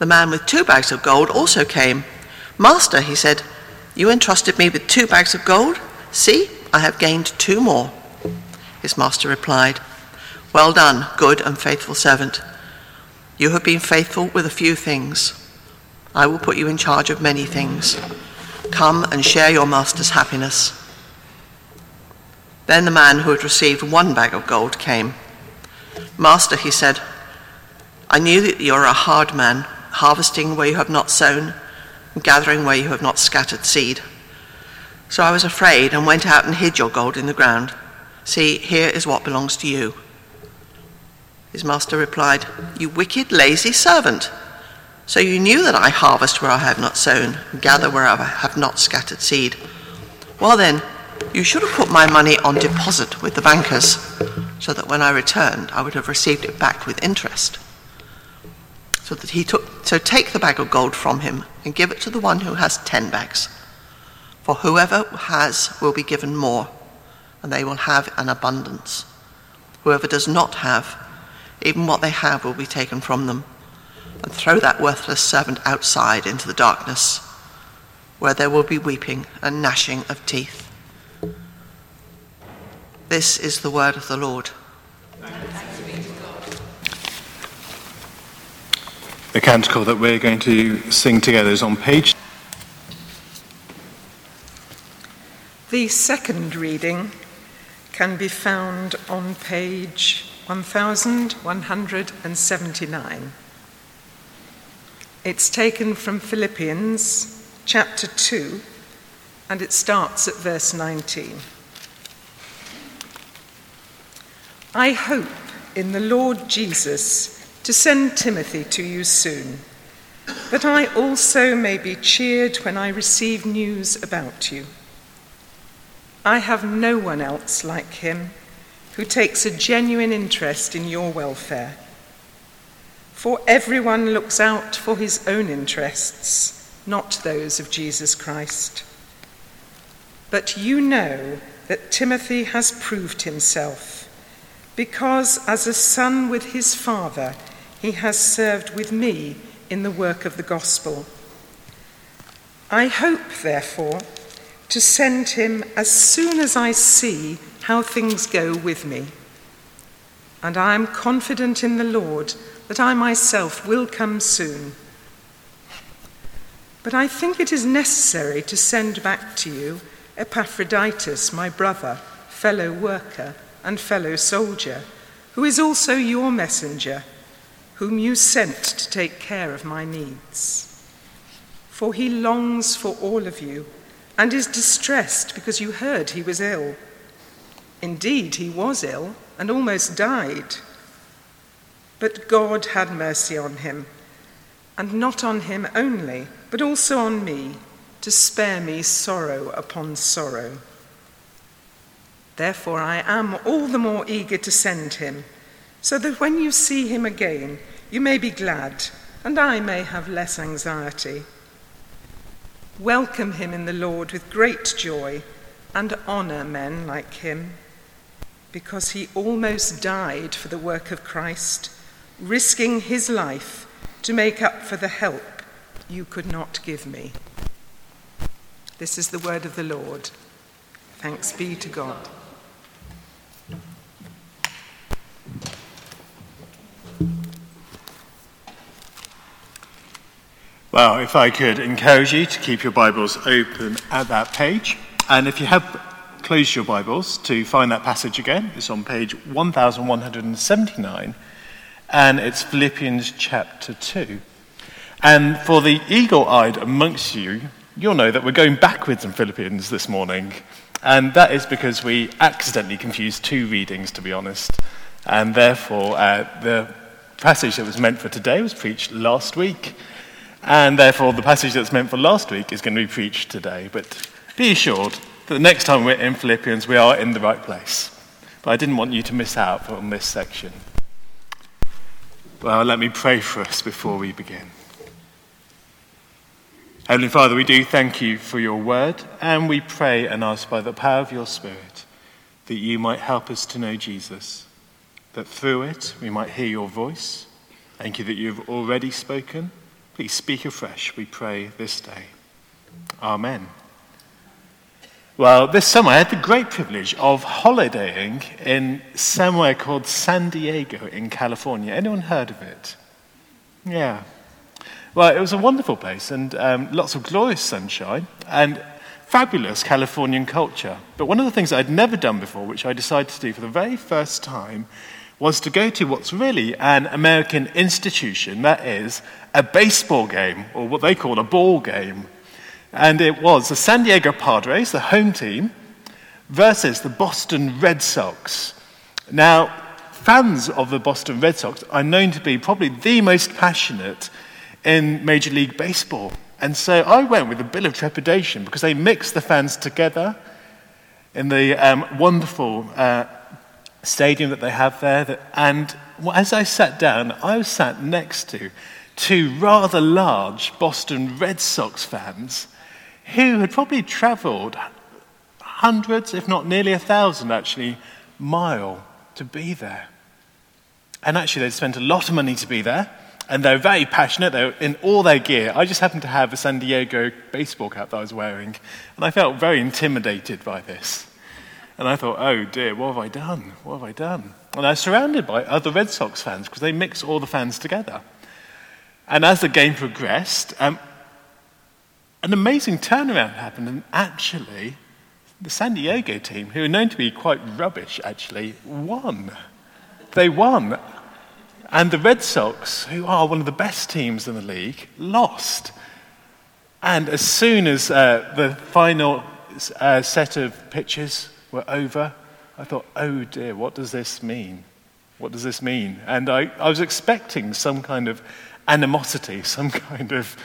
The man with two bags of gold also came. Master, he said, you entrusted me with two bags of gold. See, I have gained two more. His master replied, well done, good and faithful servant. You have been faithful with a few things. I will put you in charge of many things. Come and share your master's happiness. Then the man who had received one bag of gold came. Master, he said, I knew that you are a hard man, harvesting where you have not sown, and gathering where you have not scattered seed. So I was afraid and went out and hid your gold in the ground. See, here is what belongs to you. His master replied, You wicked, lazy servant. So you knew that I harvest where I have not sown, gather where I have not scattered seed. Well then, you should have put my money on deposit with the bankers, so that when I returned, I would have received it back with interest. So that he took, so take the bag of gold from him and give it to the one who has ten bags. For whoever has will be given more, and they will have an abundance. Whoever does not have, even what they have will be taken from them. And throw that worthless servant outside into the darkness, where there will be weeping and gnashing of teeth. This is the word of the Lord. The canticle that we're going to sing together is on page. The second reading can be found on page 1179. It's taken from Philippians chapter 2, and it starts at verse 19. I hope in the Lord Jesus to send Timothy to you soon, that I also may be cheered when I receive news about you. I have no one else like him who takes a genuine interest in your welfare. For everyone looks out for his own interests, not those of Jesus Christ. But you know that Timothy has proved himself, because as a son with his father, he has served with me in the work of the gospel. I hope, therefore, to send him as soon as I see how things go with me. And I am confident in the Lord that I myself will come soon. But I think it is necessary to send back to you Epaphroditus, my brother, fellow worker, and fellow soldier, who is also your messenger, whom you sent to take care of my needs. For he longs for all of you and is distressed because you heard he was ill. Indeed, he was ill and almost died. But God had mercy on him, and not on him only, but also on me, to spare me sorrow upon sorrow. Therefore, I am all the more eager to send him, so that when you see him again, you may be glad, and I may have less anxiety. Welcome him in the Lord with great joy, and honor men like him because he almost died for the work of Christ, risking his life to make up for the help you could not give me. This is the word of the Lord. Thanks be to God. Well, if I could encourage you to keep your Bibles open at that page. And if you have closed your Bibles to find that passage again, it's on page 1179, and it's Philippians chapter 2. And for the eagle eyed amongst you, you'll know that we're going backwards in Philippians this morning. And that is because we accidentally confused two readings, to be honest. And therefore, uh, the passage that was meant for today was preached last week. And therefore, the passage that's meant for last week is going to be preached today. But be assured that the next time we're in Philippians, we are in the right place. But I didn't want you to miss out on this section. Well, let me pray for us before we begin. Heavenly Father, we do thank you for your word, and we pray and ask by the power of your Spirit that you might help us to know Jesus, that through it we might hear your voice. Thank you that you have already spoken Please speak afresh, we pray this day. Amen. Well, this summer I had the great privilege of holidaying in somewhere called San Diego in California. Anyone heard of it? Yeah. Well, it was a wonderful place and um, lots of glorious sunshine and fabulous Californian culture. But one of the things I'd never done before, which I decided to do for the very first time, was to go to what's really an American institution, that is, a baseball game, or what they call a ball game. And it was the San Diego Padres, the home team, versus the Boston Red Sox. Now, fans of the Boston Red Sox are known to be probably the most passionate in Major League Baseball. And so I went with a bill of trepidation because they mixed the fans together in the um, wonderful uh, stadium that they have there. That, and as I sat down, I was sat next to two rather large Boston Red Sox fans who had probably traveled hundreds, if not nearly a thousand actually, mile to be there. And actually, they'd spent a lot of money to be there, and they're very passionate. They're in all their gear. I just happened to have a San Diego baseball cap that I was wearing, and I felt very intimidated by this. And I thought, oh dear, what have I done? What have I done? And I was surrounded by other Red Sox fans because they mix all the fans together. And as the game progressed, um, an amazing turnaround happened. And actually, the San Diego team, who are known to be quite rubbish, actually won. They won. And the Red Sox, who are one of the best teams in the league, lost. And as soon as uh, the final uh, set of pitches were over, I thought, oh dear, what does this mean? What does this mean? And I, I was expecting some kind of animosity, some kind of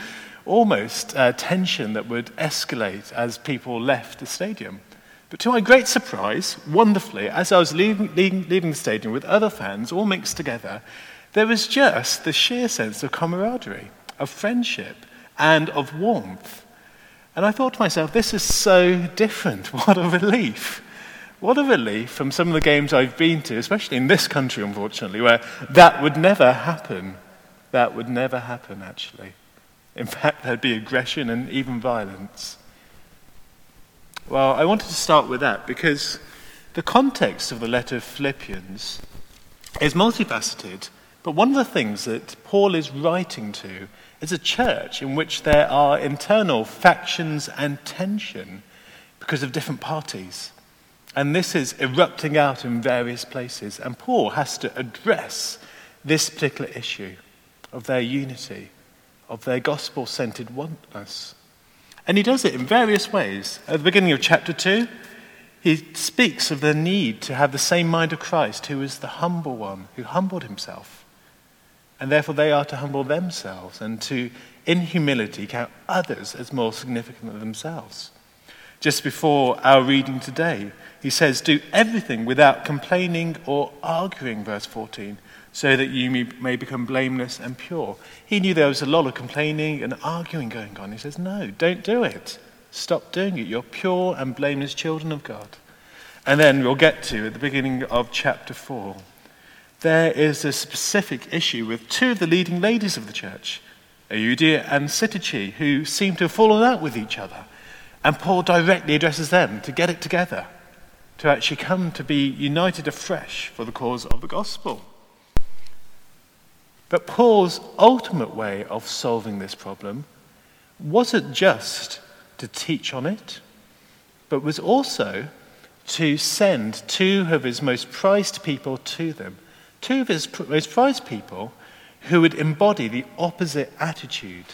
almost uh, tension that would escalate as people left the stadium. But to my great surprise, wonderfully, as I was leaving, leaving, leaving the stadium with other fans all mixed together, there was just the sheer sense of camaraderie, of friendship, and of warmth. And I thought to myself, this is so different. What a relief. What a relief from some of the games I've been to, especially in this country, unfortunately, where that would never happen. That would never happen, actually. In fact, there'd be aggression and even violence. Well, I wanted to start with that because the context of the letter of Philippians is multifaceted, but one of the things that Paul is writing to is a church in which there are internal factions and tension because of different parties. And this is erupting out in various places. And Paul has to address this particular issue of their unity, of their gospel centered oneness. And he does it in various ways. At the beginning of chapter 2, he speaks of the need to have the same mind of Christ, who is the humble one, who humbled himself. And therefore, they are to humble themselves and to, in humility, count others as more significant than themselves. Just before our reading today, he says, Do everything without complaining or arguing, verse 14, so that you may become blameless and pure. He knew there was a lot of complaining and arguing going on. He says, No, don't do it. Stop doing it. You're pure and blameless children of God. And then we'll get to, at the beginning of chapter 4, there is a specific issue with two of the leading ladies of the church, Euodia and Syntyche, who seem to have fallen out with each other. And Paul directly addresses them to get it together to actually come to be united afresh for the cause of the gospel. But Paul's ultimate way of solving this problem wasn't just to teach on it, but was also to send two of his most prized people to them. Two of his most prized people who would embody the opposite attitude,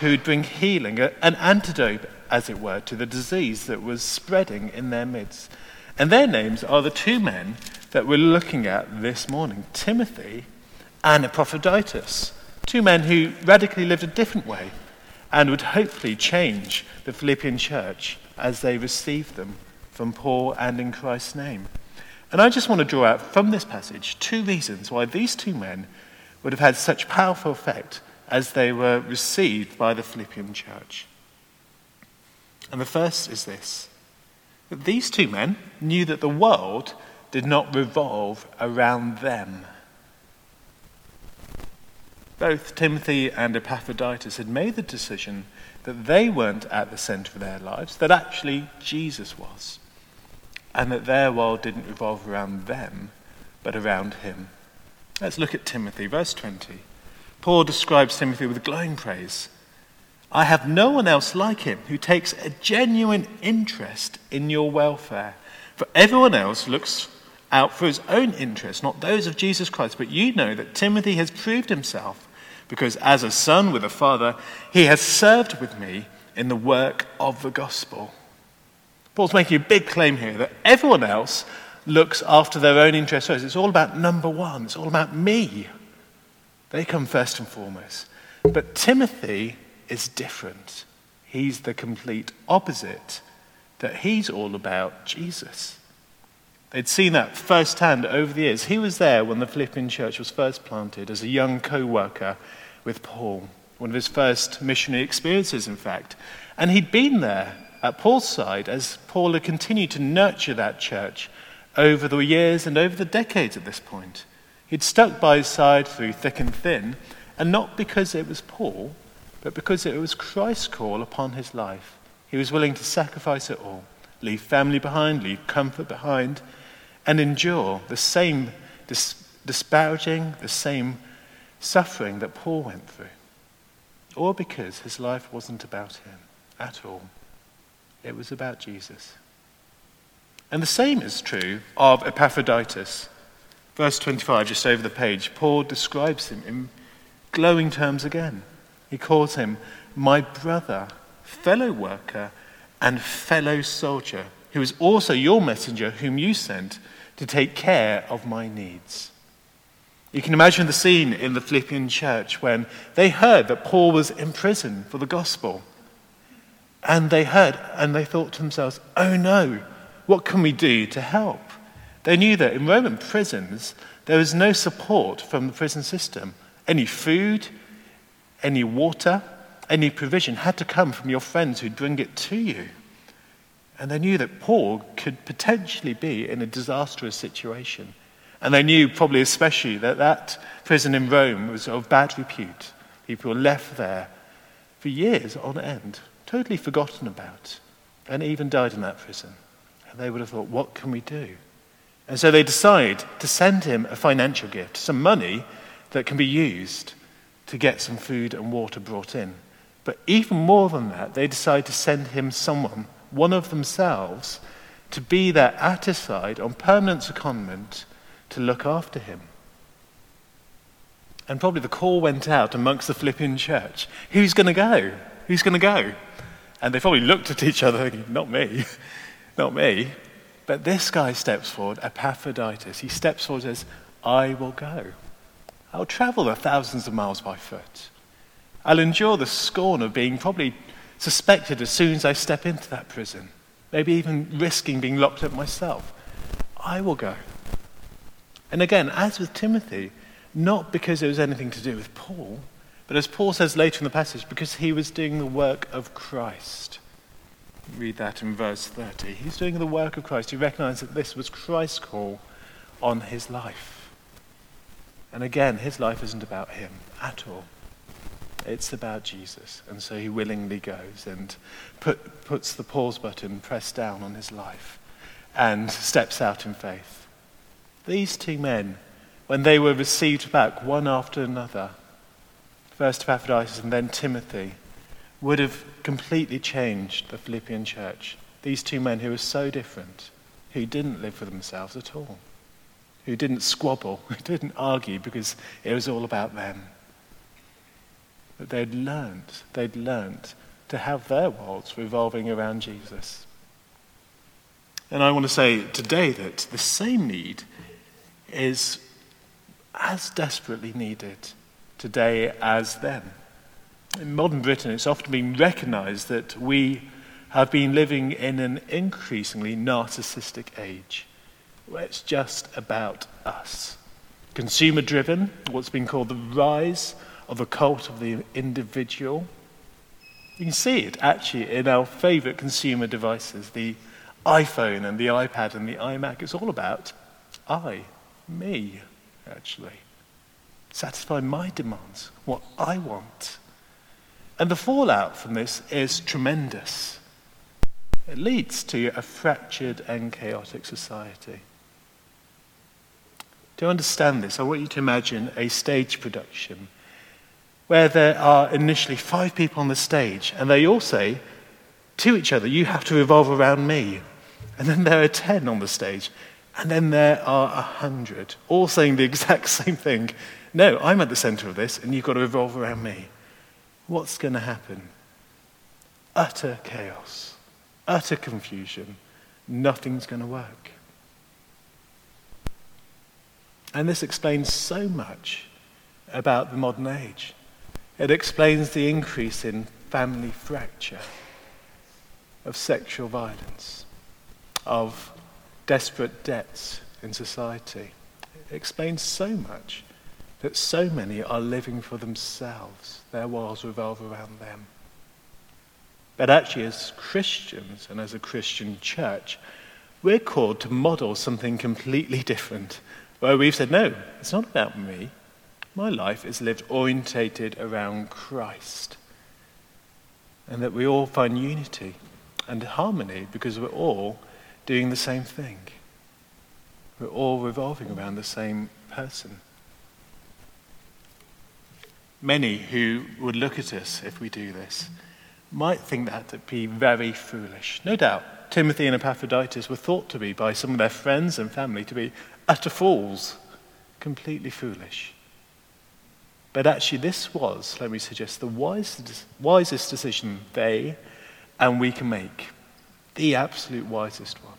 who would bring healing, an antidote, as it were, to the disease that was spreading in their midst. And their names are the two men that we're looking at this morning Timothy and Epaphroditus. Two men who radically lived a different way and would hopefully change the Philippian church as they received them from Paul and in Christ's name. And I just want to draw out from this passage two reasons why these two men would have had such powerful effect as they were received by the Philippian church. And the first is this these two men knew that the world did not revolve around them. Both Timothy and Epaphroditus had made the decision that they weren't at the center of their lives, that actually Jesus was, and that their world didn't revolve around them, but around him. Let's look at Timothy, verse 20. Paul describes Timothy with glowing praise. I have no one else like him who takes a genuine interest in your welfare. For everyone else looks out for his own interests, not those of Jesus Christ. But you know that Timothy has proved himself because as a son with a father, he has served with me in the work of the gospel. Paul's making a big claim here that everyone else looks after their own interests. It's all about number one, it's all about me. They come first and foremost. But Timothy is different. He's the complete opposite, that he's all about Jesus. They'd seen that firsthand over the years. He was there when the Philippian church was first planted as a young co worker with Paul, one of his first missionary experiences, in fact. And he'd been there at Paul's side as Paul had continued to nurture that church over the years and over the decades at this point. He'd stuck by his side through thick and thin, and not because it was Paul, but because it was Christ's call upon his life. He was willing to sacrifice it all, leave family behind, leave comfort behind, and endure the same dis- disparaging, the same suffering that Paul went through, or because his life wasn't about him at all. It was about Jesus. And the same is true of Epaphroditus. Verse 25, just over the page, Paul describes him in glowing terms again. He calls him my brother, fellow worker, and fellow soldier, who is also your messenger, whom you sent to take care of my needs. You can imagine the scene in the Philippian church when they heard that Paul was in prison for the gospel. And they heard and they thought to themselves, oh no, what can we do to help? They knew that in Roman prisons, there was no support from the prison system. Any food, any water, any provision had to come from your friends who'd bring it to you. And they knew that Paul could potentially be in a disastrous situation. And they knew, probably especially, that that prison in Rome was of bad repute. People were left there for years on end, totally forgotten about, and even died in that prison. And they would have thought, what can we do? And so they decide to send him a financial gift, some money that can be used to get some food and water brought in. But even more than that, they decide to send him someone, one of themselves, to be there at his side on permanent secondment to look after him. And probably the call went out amongst the Philippian church who's going to go? Who's going to go? And they probably looked at each other thinking, not me, not me. But this guy steps forward, Epaphroditus. He steps forward and says, I will go. I'll travel the thousands of miles by foot. I'll endure the scorn of being probably suspected as soon as I step into that prison, maybe even risking being locked up myself. I will go. And again, as with Timothy, not because it was anything to do with Paul, but as Paul says later in the passage, because he was doing the work of Christ. Read that in verse 30. He's doing the work of Christ. He recognized that this was Christ's call on his life. And again, his life isn't about him at all. It's about Jesus. And so he willingly goes and put, puts the pause button pressed down on his life and steps out in faith. These two men, when they were received back one after another, first Epaphroditus and then Timothy, would have completely changed the Philippian church. These two men who were so different, who didn't live for themselves at all, who didn't squabble, who didn't argue because it was all about them. But they'd learned, they'd learned to have their worlds revolving around Jesus. And I want to say today that the same need is as desperately needed today as then. In modern Britain, it's often been recognized that we have been living in an increasingly narcissistic age where it's just about us. Consumer driven, what's been called the rise of a cult of the individual. You can see it actually in our favorite consumer devices, the iPhone and the iPad and the iMac. It's all about I, me, actually. Satisfy my demands, what I want. And the fallout from this is tremendous. It leads to a fractured and chaotic society. To understand this, I want you to imagine a stage production where there are initially five people on the stage, and they all say to each other, You have to revolve around me. And then there are ten on the stage, and then there are a hundred, all saying the exact same thing. No, I'm at the center of this, and you've got to revolve around me. What's going to happen? Utter chaos, utter confusion. Nothing's going to work. And this explains so much about the modern age. It explains the increase in family fracture, of sexual violence, of desperate debts in society. It explains so much that so many are living for themselves. Their worlds revolve around them. But actually, as Christians and as a Christian church, we're called to model something completely different, where we've said, no, it's not about me. My life is lived orientated around Christ. And that we all find unity and harmony because we're all doing the same thing. We're all revolving around the same person. Many who would look at us if we do this might think that to be very foolish. No doubt, Timothy and Epaphroditus were thought to be by some of their friends and family to be utter fools, completely foolish. But actually, this was, let me suggest, the wisest, wisest decision they and we can make. The absolute wisest one.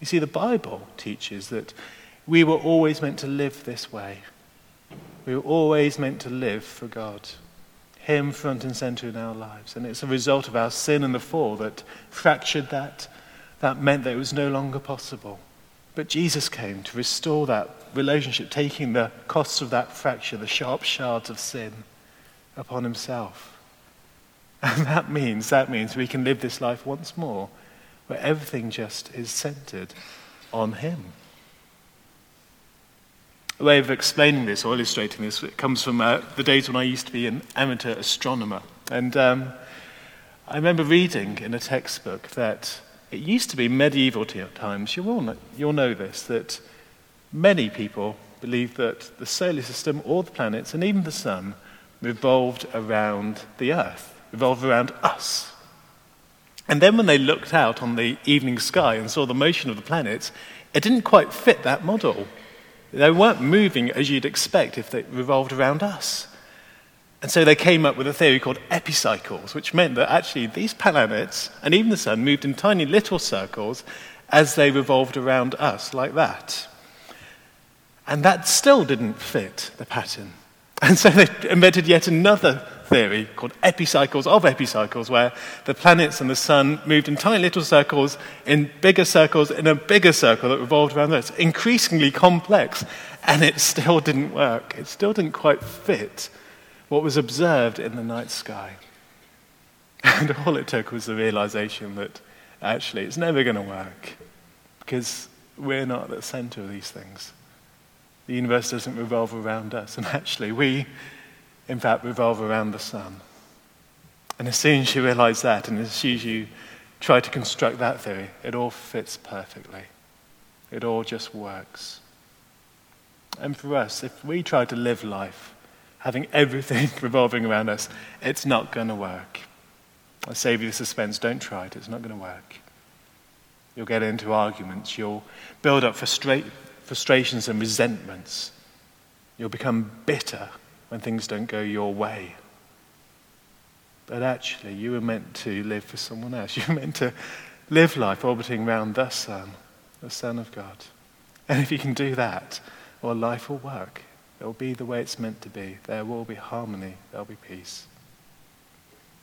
You see, the Bible teaches that we were always meant to live this way. We were always meant to live for God, Him front and center in our lives. And it's a result of our sin and the fall that fractured that. That meant that it was no longer possible. But Jesus came to restore that relationship, taking the costs of that fracture, the sharp shards of sin, upon Himself. And that means, that means we can live this life once more where everything just is centered on Him. A way of explaining this or illustrating this comes from uh, the days when I used to be an amateur astronomer. And um, I remember reading in a textbook that it used to be medieval times, you will know, you'll know this, that many people believed that the solar system, all the planets, and even the sun revolved around the earth, revolved around us. And then when they looked out on the evening sky and saw the motion of the planets, it didn't quite fit that model. They weren't moving as you'd expect if they revolved around us. And so they came up with a theory called epicycles, which meant that actually these planets and even the sun moved in tiny little circles as they revolved around us, like that. And that still didn't fit the pattern. And so they invented yet another theory called epicycles of epicycles, where the planets and the sun moved in tiny little circles, in bigger circles, in a bigger circle that revolved around us. Increasingly complex, and it still didn't work. It still didn't quite fit what was observed in the night sky. And all it took was the realization that actually it's never going to work because we're not at the center of these things. The universe doesn't revolve around us, and actually we in fact, revolve around the sun. And as soon as you realize that, and as soon as you try to construct that theory, it all fits perfectly. It all just works. And for us, if we try to live life having everything revolving around us, it's not going to work. I save you the suspense. Don't try it. It's not going to work. You'll get into arguments. You'll build up frustra- frustrations and resentments. You'll become bitter when things don't go your way. But actually, you were meant to live for someone else. You were meant to live life orbiting around the Son, the Son of God. And if you can do that, well, life will work. It will be the way it's meant to be. There will be harmony. There will be peace.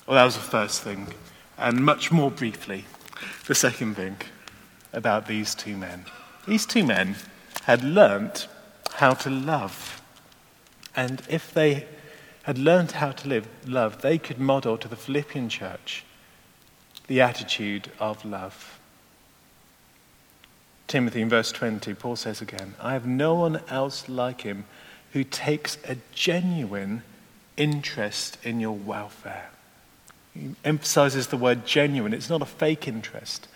Well, that was the first thing. And much more briefly, the second thing about these two men. These two men had learnt how to love. And if they had learnt how to live love, they could model to the Philippian church the attitude of love. Timothy in verse 20, Paul says again, I have no one else like him who takes a genuine interest in your welfare. He emphasizes the word genuine. It's not a fake interest.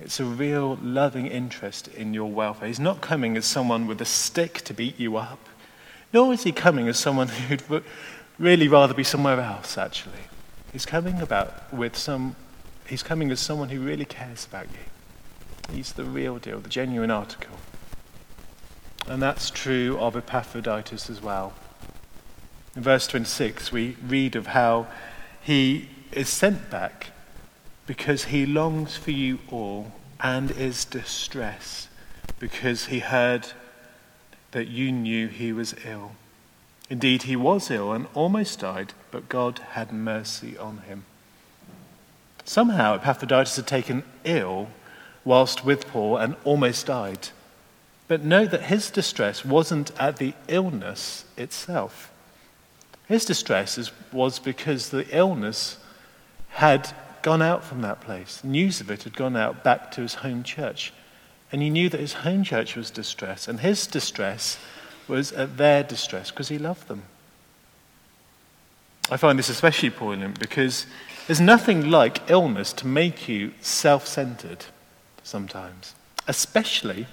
It's a real loving interest in your welfare. He's not coming as someone with a stick to beat you up, nor is he coming as someone who'd really rather be somewhere else, actually. He's coming about with some, he's coming as someone who really cares about you. He's the real deal, the genuine article. And that's true of Epaphroditus as well. In verse 26, we read of how he is sent back because he longs for you all and is distressed because he heard that you knew he was ill. Indeed, he was ill and almost died, but God had mercy on him. Somehow, Epaphroditus had taken ill whilst with Paul and almost died. But note that his distress wasn't at the illness itself. His distress is, was because the illness had gone out from that place. News of it had gone out back to his home church. And he knew that his home church was distressed, and his distress was at their distress because he loved them. I find this especially poignant because there's nothing like illness to make you self centered sometimes, especially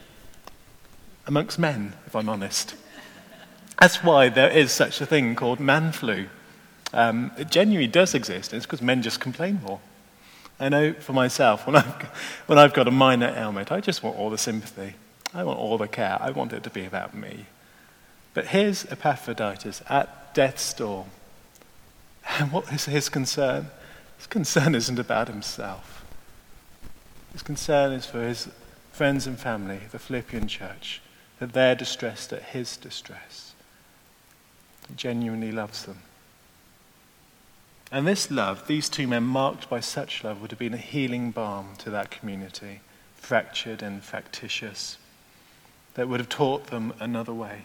amongst men, if I'm honest. That's why there is such a thing called man flu. Um, it genuinely does exist, and it's because men just complain more. I know for myself, when I've, when I've got a minor ailment, I just want all the sympathy. I want all the care. I want it to be about me. But here's Epaphroditus at death's door. And what is his concern? His concern isn't about himself. His concern is for his friends and family, the Philippian church, that they're distressed at his distress. He genuinely loves them. And this love, these two men marked by such love, would have been a healing balm to that community, fractured and factitious, that would have taught them another way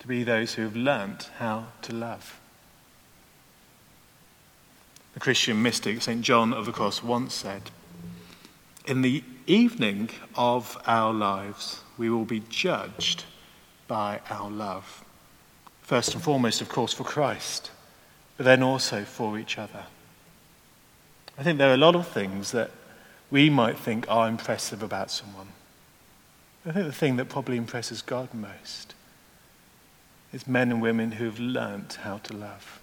to be those who have learnt how to love. The Christian mystic St. John of the Cross once said, In the evening of our lives, we will be judged by our love. First and foremost, of course, for Christ but then also for each other. I think there are a lot of things that we might think are impressive about someone. I think the thing that probably impresses God most is men and women who have learnt how to love.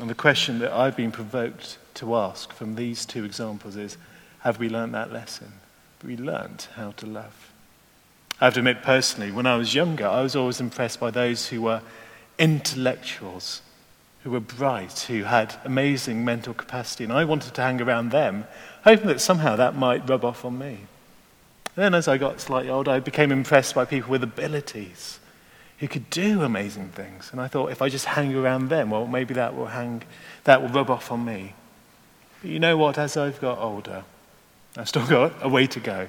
And the question that I've been provoked to ask from these two examples is have we learned that lesson? We learned how to love? I have to admit, personally, when I was younger, I was always impressed by those who were intellectuals who were bright, who had amazing mental capacity, and I wanted to hang around them, hoping that somehow that might rub off on me. Then, as I got slightly older, I became impressed by people with abilities who could do amazing things. And I thought, if I just hang around them, well, maybe that will, hang, that will rub off on me. But you know what? As I've got older, I've still got a way to go.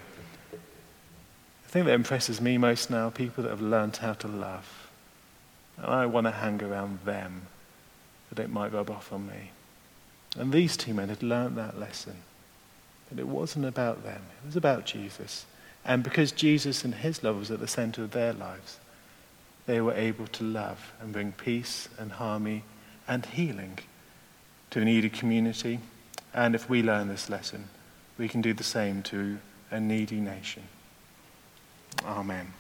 The thing that impresses me most now people that have learned how to love. And I want to hang around them that it might rub off on me. And these two men had learnt that lesson. That it wasn't about them, it was about Jesus. And because Jesus and his love was at the center of their lives, they were able to love and bring peace and harmony and healing to a needy community. And if we learn this lesson, we can do the same to a needy nation. Amen.